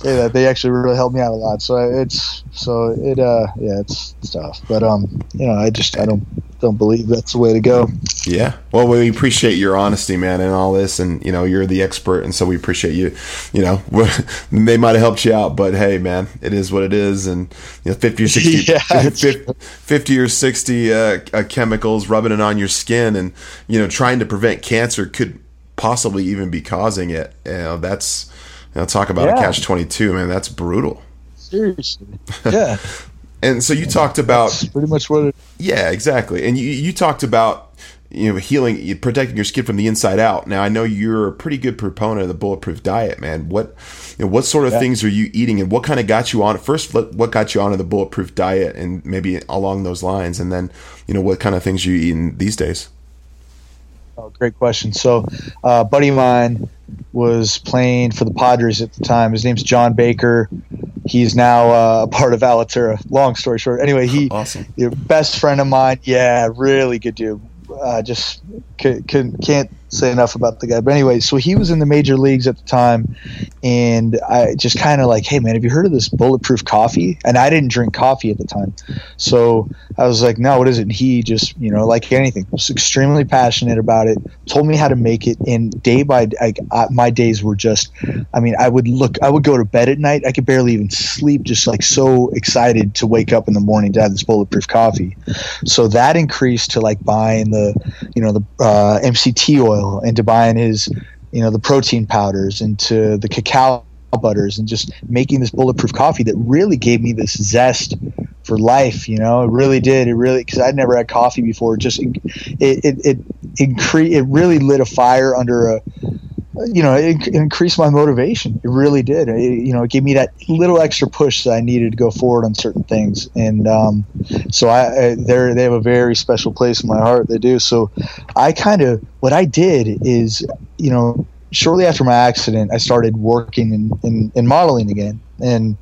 say that they actually really helped me out a lot. So it's so it uh yeah it's, it's tough, but um you know I just I don't don't believe that's the way to go. Yeah, well we appreciate your honesty, man, and all this, and you know you're the expert, and so we appreciate you. You know they might have helped you out, but hey, man, it is what it is, and you know fifty or sixty, yeah, 50, 50, or sixty uh, uh, chemicals rubbing it on your skin, and you know trying to prevent cancer could possibly even be causing it. You know that's you know, talk about yeah. a catch twenty two, man. That's brutal. Seriously, yeah. and so you talked about that's pretty much what. It, yeah, exactly. And you you talked about you know healing, protecting your skin from the inside out. Now I know you're a pretty good proponent of the bulletproof diet, man. What you know, what sort of yeah. things are you eating, and what kind of got you on? First, what got you onto the bulletproof diet, and maybe along those lines, and then you know what kind of things are you eating these days? Oh, great question. So, uh, buddy of mine was playing for the Padres at the time. His name's John Baker. He's now uh, a part of Alitura. Long story short, anyway, he awesome. best friend of mine. Yeah, really good dude. Uh, just c- c- can't say enough about the guy. But anyway, so he was in the major leagues at the time, and I just kind of like, hey man, have you heard of this bulletproof coffee? And I didn't drink coffee at the time, so I was like, no, what is it? And he just, you know, like anything, was extremely passionate about it. Told me how to make it, and day by day, my days were just, I mean, I would look, I would go to bed at night, I could barely even sleep, just like so excited to wake up in the morning to have this bulletproof coffee. So that increased to like buying the, you know, the uh, uh, MCT oil oil into buying his, you know, the protein powders and to the cacao butters and just making this bulletproof coffee that really gave me this zest for life. You know, it really did. It really because I'd never had coffee before. Just it it it it, it really lit a fire under a you know, it, it, increased my motivation. It really did. It, you know, it gave me that little extra push that I needed to go forward on certain things. And um, so I, I they they have a very special place in my heart. They do. So I kind of what I did is, you know, shortly after my accident, I started working in, in, in modeling again and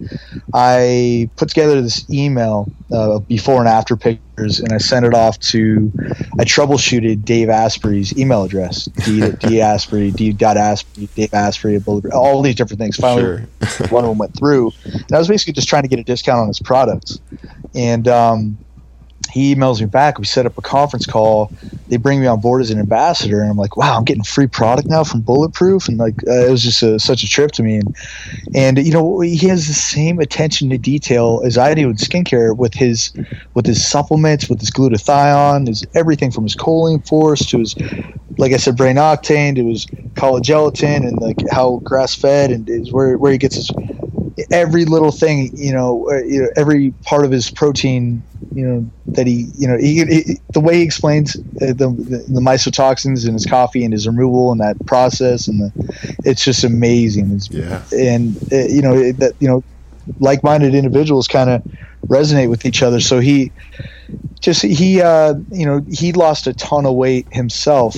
I put together this email uh, before and after pictures, and I sent it off to. I troubleshooted Dave Asprey's email address, D, D Asprey, D. Dot Asprey, Dave Asprey, all these different things. Finally, sure. one of them went through, and I was basically just trying to get a discount on his products, and um, he emails me back. We set up a conference call. They bring me on board as an ambassador, and I'm like, wow, I'm getting free product now from Bulletproof, and like uh, it was just a, such a trip to me. And and you know he has the same attention to detail as I do in skincare with his with his supplements, with his glutathione, his everything from his choline force to his like I said, brain octane to his collagen and like how grass fed and is where where he gets his every little thing, you know, uh, you know, every part of his protein, you know, that he, you know, he, he the way he explains uh, the, the, the mycotoxins in his coffee and his removal and that process, and the, it's just amazing. It's, yeah. And uh, you know that you know, like-minded individuals kind of resonate with each other. So he just he, uh, you know, he lost a ton of weight himself.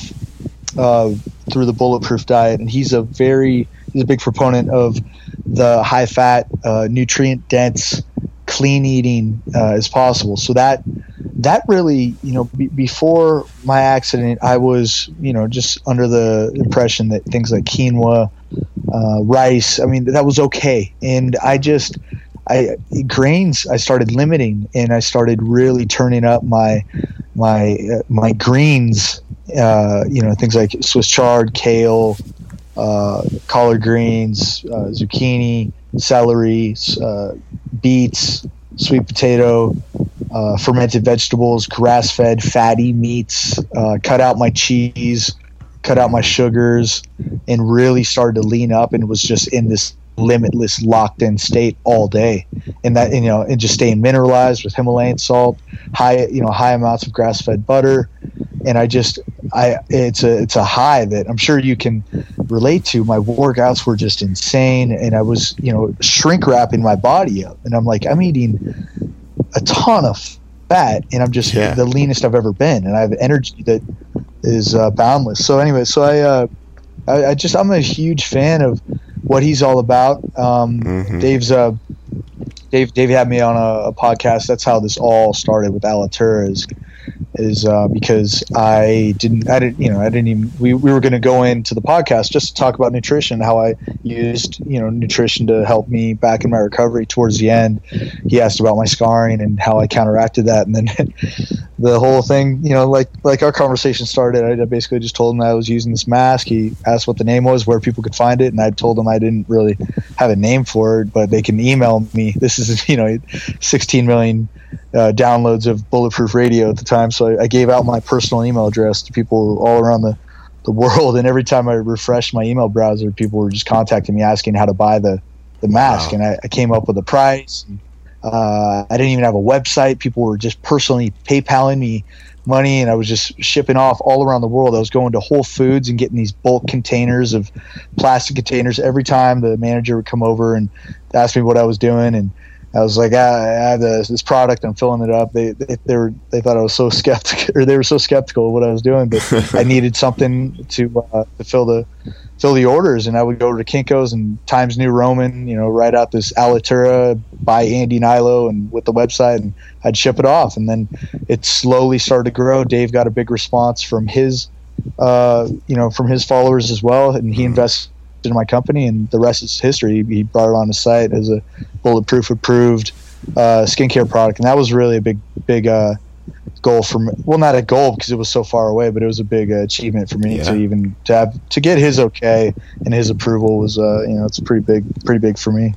Uh, through the bulletproof diet, and he's a very he's a big proponent of the high fat, uh, nutrient dense, clean eating uh, as possible. So that that really, you know, b- before my accident, I was, you know, just under the impression that things like quinoa, uh, rice, I mean, that was okay. And I just, I grains, I started limiting, and I started really turning up my my uh, my greens. Uh, you know, things like Swiss chard, kale, uh, collard greens, uh, zucchini, celery, uh, beets, sweet potato, uh, fermented vegetables, grass fed fatty meats, uh, cut out my cheese, cut out my sugars, and really started to lean up and was just in this limitless locked in state all day. And that you know and just staying mineralized with himalayan salt high you know high amounts of grass fed butter. And i just i it's a it's a high that i'm sure you can relate to my workouts were just insane and i was you know shrink wrapping my body up and i'm like i'm eating a ton of fat and i'm just Yeah. the leanest i've ever been and i have energy that is uh, boundless so anyway so i uh I, I just i'm a huge fan of what he's all about um Mhm. dave's uh Dave, Dave had me on a, a podcast. That's how this all started with Alitura. Is is uh, because I didn't, I didn't, you know, I didn't even. We, we were going to go into the podcast just to talk about nutrition, how I used, you know, nutrition to help me back in my recovery. Towards the end, he asked about my scarring and how I counteracted that, and then the whole thing, you know, like like our conversation started. I basically just told him I was using this mask. He asked what the name was, where people could find it, and I told him I didn't really have a name for it, but they can email me. This is, you know, 16 million uh, downloads of Bulletproof Radio at the time, so I, I gave out my personal email address to people all around the, the world. And every time I refreshed my email browser, people were just contacting me asking how to buy the, the mask. Wow. And I, I came up with a price. And, uh, I didn't even have a website. People were just personally PayPaling me money, and I was just shipping off all around the world. I was going to Whole Foods and getting these bulk containers of plastic containers every time the manager would come over and ask me what I was doing. And I was like, "Ah, I, I have this, this product. I'm filling it up. They, they they were they thought I was so skeptical, or they were so skeptical of what I was doing. But I needed something to uh, to fill the fill the orders, and I would go to Kinkos and Times New Roman, you know, write out this Alitura by Andy Hnilo and with the website, and I'd ship it off, and then it slowly started to grow. Dave got a big response from his, uh, you know, from his followers as well, and he invested in my company, and the rest is history. He brought it on his site as a bulletproof approved uh, skincare product, and that was really a big, big. Uh, goal for me well not a goal because it was so far away but it was a big uh, achievement for me Yeah. to even to have to get his okay and his approval was uh you know it's pretty big pretty big for me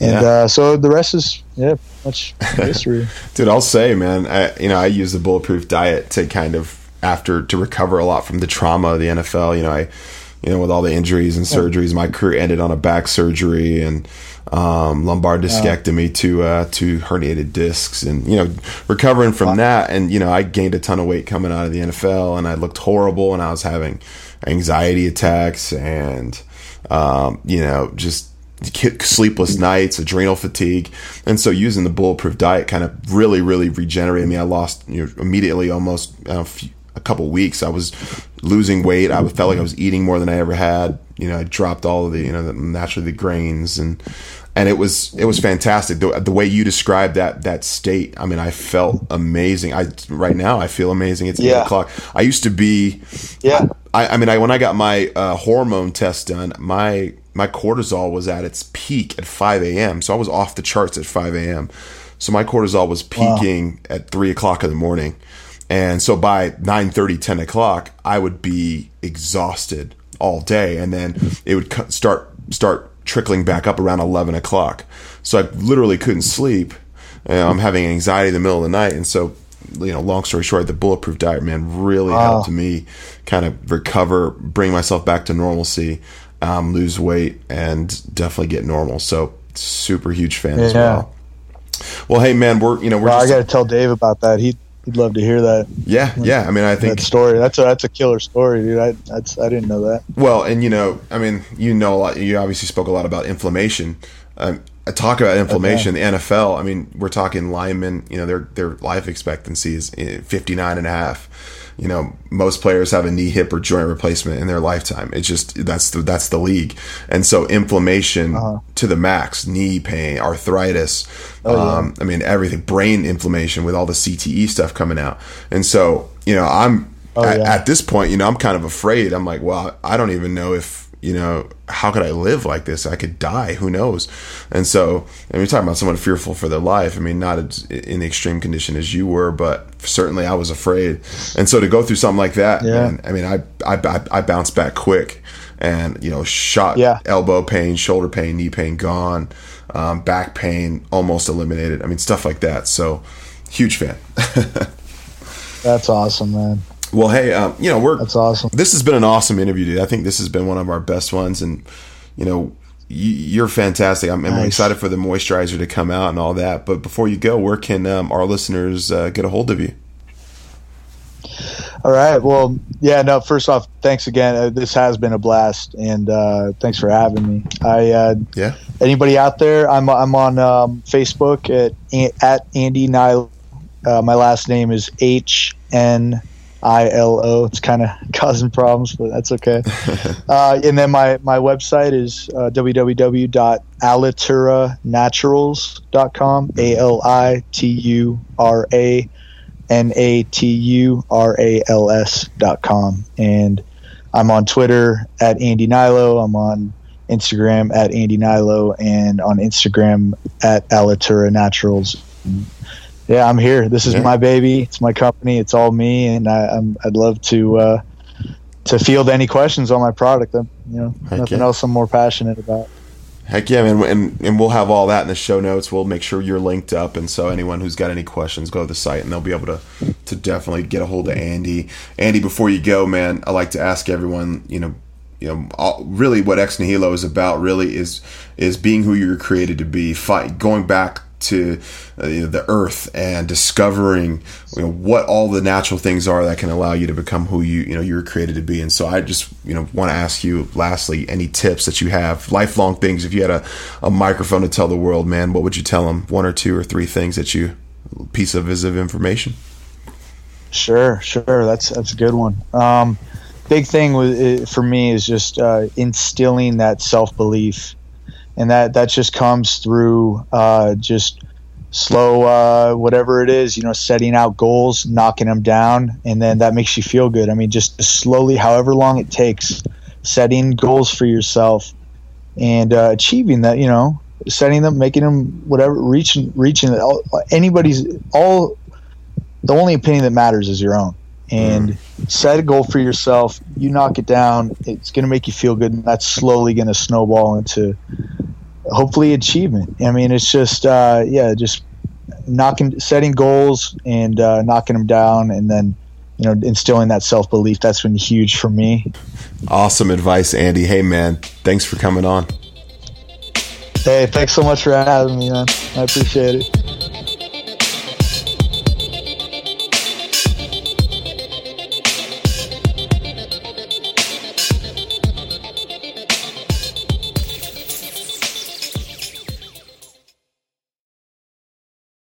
and Yeah. uh so the rest is yeah much history Dude, I'll say, man, I, you know, I use the bulletproof diet to kind of after to recover a lot from the trauma of the NFL. You know, I, you know, with all the injuries and surgeries, my career ended on a back surgery and um, lumbar discectomy to uh, to herniated discs, and you know, recovering from that, and you know, I gained a ton of weight coming out of the NFL, and I looked horrible, and I was having anxiety attacks, and um, you know, just sleepless nights, adrenal fatigue, and so using the bulletproof diet kind of really, really regenerated me. I lost you know, immediately, almost uh, a, few, a couple weeks. I was losing weight. I felt like I was eating more than I ever had. You know, I dropped all of the you know the, naturally the grains and and it was it was fantastic. The, the way you described that that state, I mean, I felt amazing. I right now I feel amazing. It's eight o'clock. I used to be yeah I, I mean, I, when I got my uh, hormone test done, my my cortisol was at its peak at 5 a.m. So I was off the charts at 5 a.m. So my cortisol was peaking at three o'clock in the morning, and so by 9:30, 10 o'clock, I would be exhausted all day, and then it would start start trickling back up around 11 o'clock. So I literally couldn't sleep. Uh, I'm having anxiety in the middle of the night, and so you know, long story short, the bulletproof diet, man, really helped me kind of recover, bring myself back to normalcy, um, lose weight, and definitely get normal. So, super huge fan as well. Well, hey, man, we're you know we're well, I got to tell Dave about that he'd he'd love to hear that yeah, yeah. I mean, I think that story that's a that's a killer story dude I that's I didn't know that Well, and you know, I mean, you know a lot. You obviously spoke a lot about inflammation. Um, I talk about inflammation. The NFL. I mean, we're talking linemen. You know, their their life expectancy is eh, 59 and a half. You know, most players have a knee, hip, or joint replacement in their lifetime. It's just that's the that's the league, and so inflammation uh-huh. to the max, knee pain, arthritis. Oh, yeah. um, I mean, everything, brain inflammation with all the CTE stuff coming out, and so you know, I'm oh, at, yeah. at this point, you know, I'm kind of afraid. I'm like, well, I don't even know if you know, how could I live like this? I could die. Who knows? And so, and we're talking about someone fearful for their life. I mean, not in the extreme condition as you were, but certainly I was afraid. And so to go through something like that, yeah. Man, I mean, I, I, I bounced back quick and, you know, shot yeah. elbow pain, shoulder pain, knee pain gone, um, back pain almost eliminated. I mean, stuff like that. So huge fan. That's awesome, man. Well, hey, um, you know, we're that's awesome. This has been an awesome interview, dude. I think this has been one of our best ones, and you know, you're fantastic. I'm, nice. I'm excited for the moisturizer to come out and all that. But before you go, where can um, our listeners uh, get a hold of you? All right. Well, yeah. No. First off, thanks again. Uh, this has been a blast, and uh, thanks for having me. I uh, yeah. Anybody out there? I'm I'm on um, Facebook at at Andy Hnilo. Uh, my last name is H N I L O. It's kind of causing problems, but that's okay. uh, and then my, my website is uh, www.alituranaturals.com. A L I T U R A N A T U R A L S.com. And I'm on Twitter at Andy Hnilo. I'm on Instagram at Andy Hnilo and on Instagram at Alitura Naturals yeah, I'm here. This is yeah. my baby. It's my company. It's all me, and I, I'd love to uh, to field any questions on my product. I'm, you know, Heck nothing yeah. else I'm more passionate about. Heck yeah, man! And, and we'll have all that in the show notes. We'll make sure you're linked up, and so anyone who's got any questions, go to the site, and they'll be able to to definitely get a hold of Andy. Andy, before you go, man, I like to ask everyone, you know, you know, all, really what Ex Nihilo is about. Really is is being who you're created to be. Fight, going back to uh, you know, the earth and discovering you know, what all the natural things are that can allow you to become who you you know you were created to be. And so I just you know want to ask you lastly any tips that you have lifelong things. If you had a, a microphone to tell the world, man, what would you tell them? One or two or three things that you piece of is of information. Sure, sure. That's that's a good one. Um, big thing with, for me is just uh, instilling that self belief and that that just comes through uh, just slow uh, whatever it is you know setting out goals knocking them down and then that makes you feel good. I mean just slowly however long it takes setting goals for yourself and uh, achieving that you know setting them making them whatever reaching reaching anybody's all the only opinion that matters is your own and mm. set a goal for yourself you knock it down it's going to make you feel good and that's slowly going to snowball into hopefully achievement. I mean, it's just uh, yeah, just knocking, setting goals and uh, knocking them down, and then you know instilling that self belief. That's been huge for me. Awesome advice, Andy. Hey man, thanks for coming on. Hey, thanks so much for having me, man. I appreciate it.